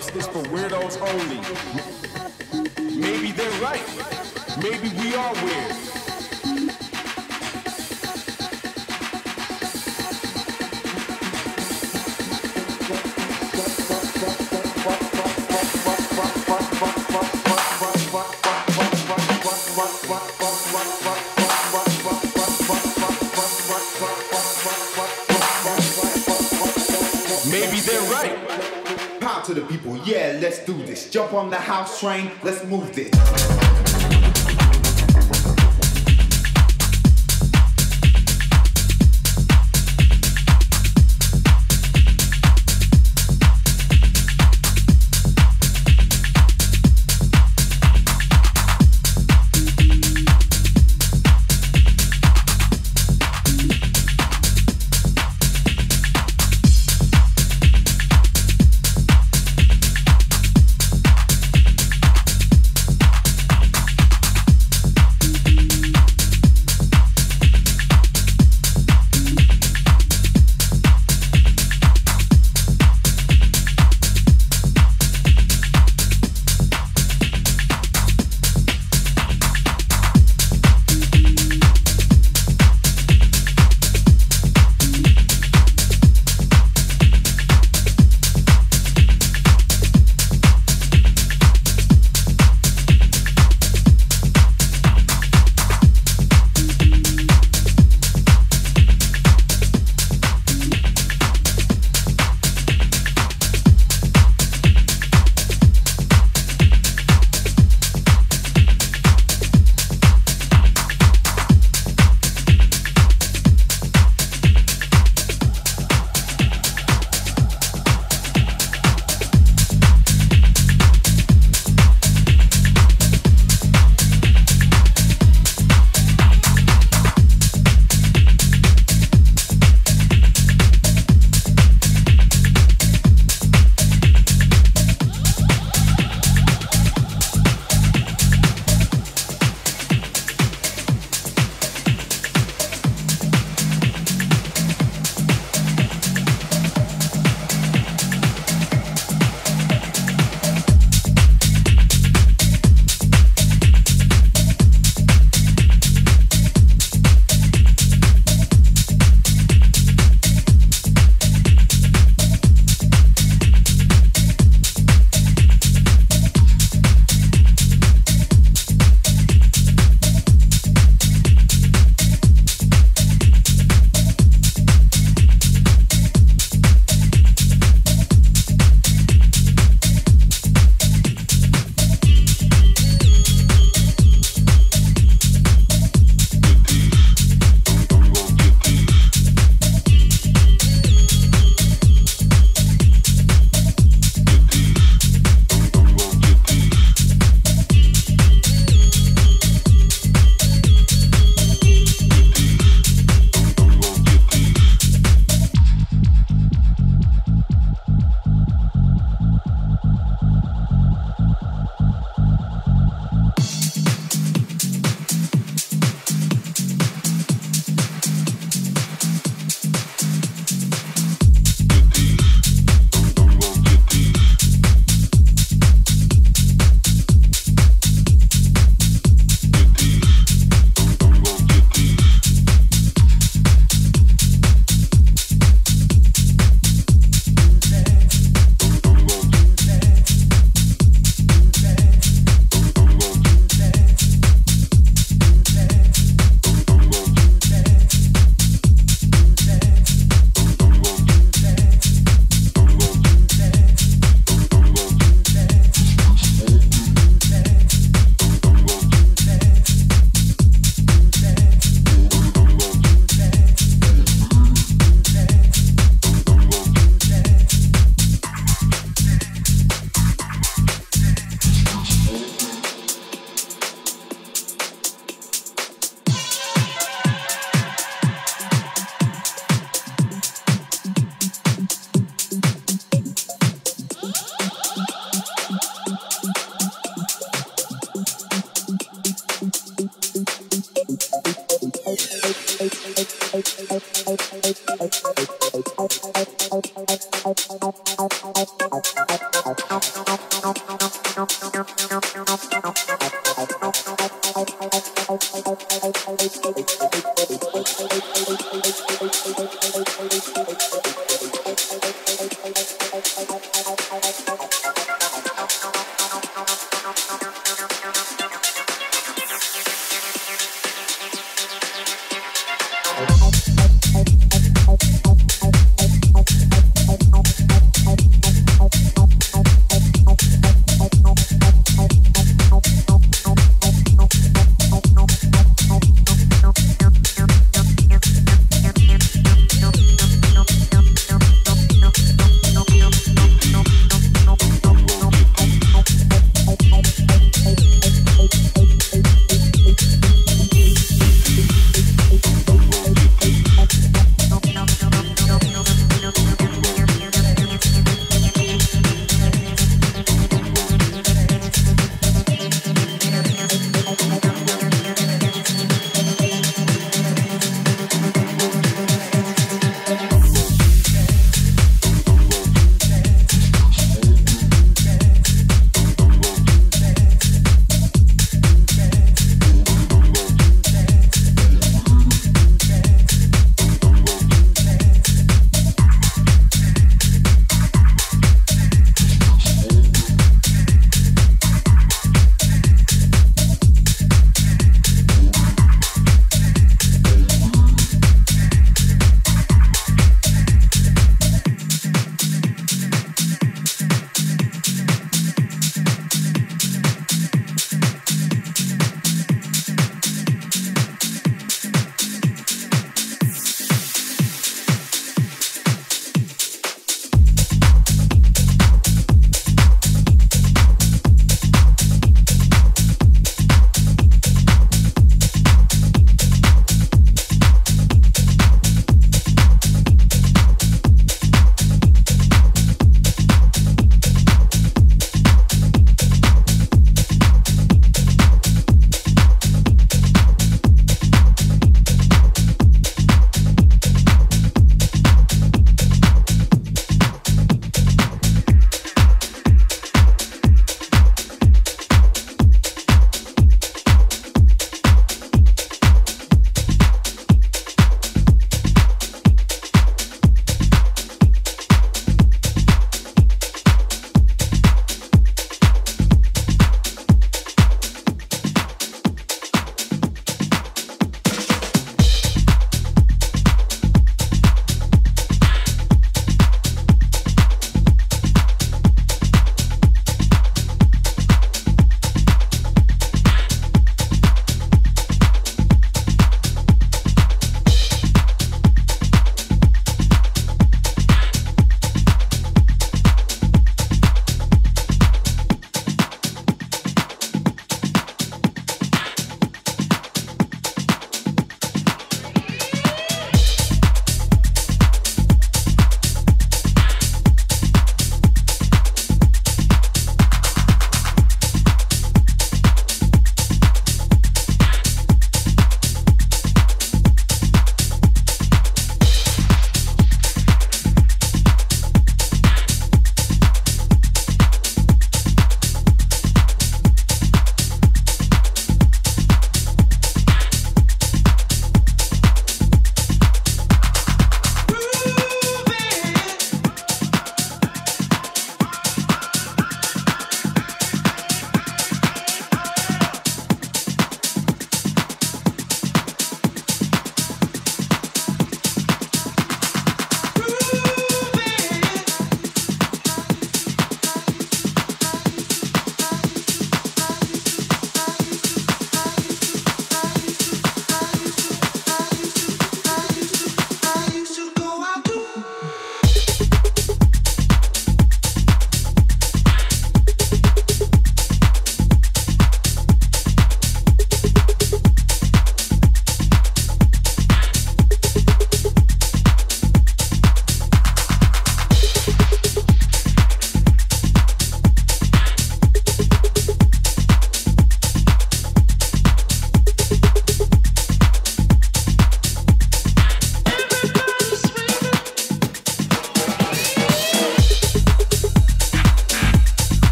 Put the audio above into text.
house clubs is for weirdos only. To the people, yeah, let's do this. Jump on the house train, let's move this.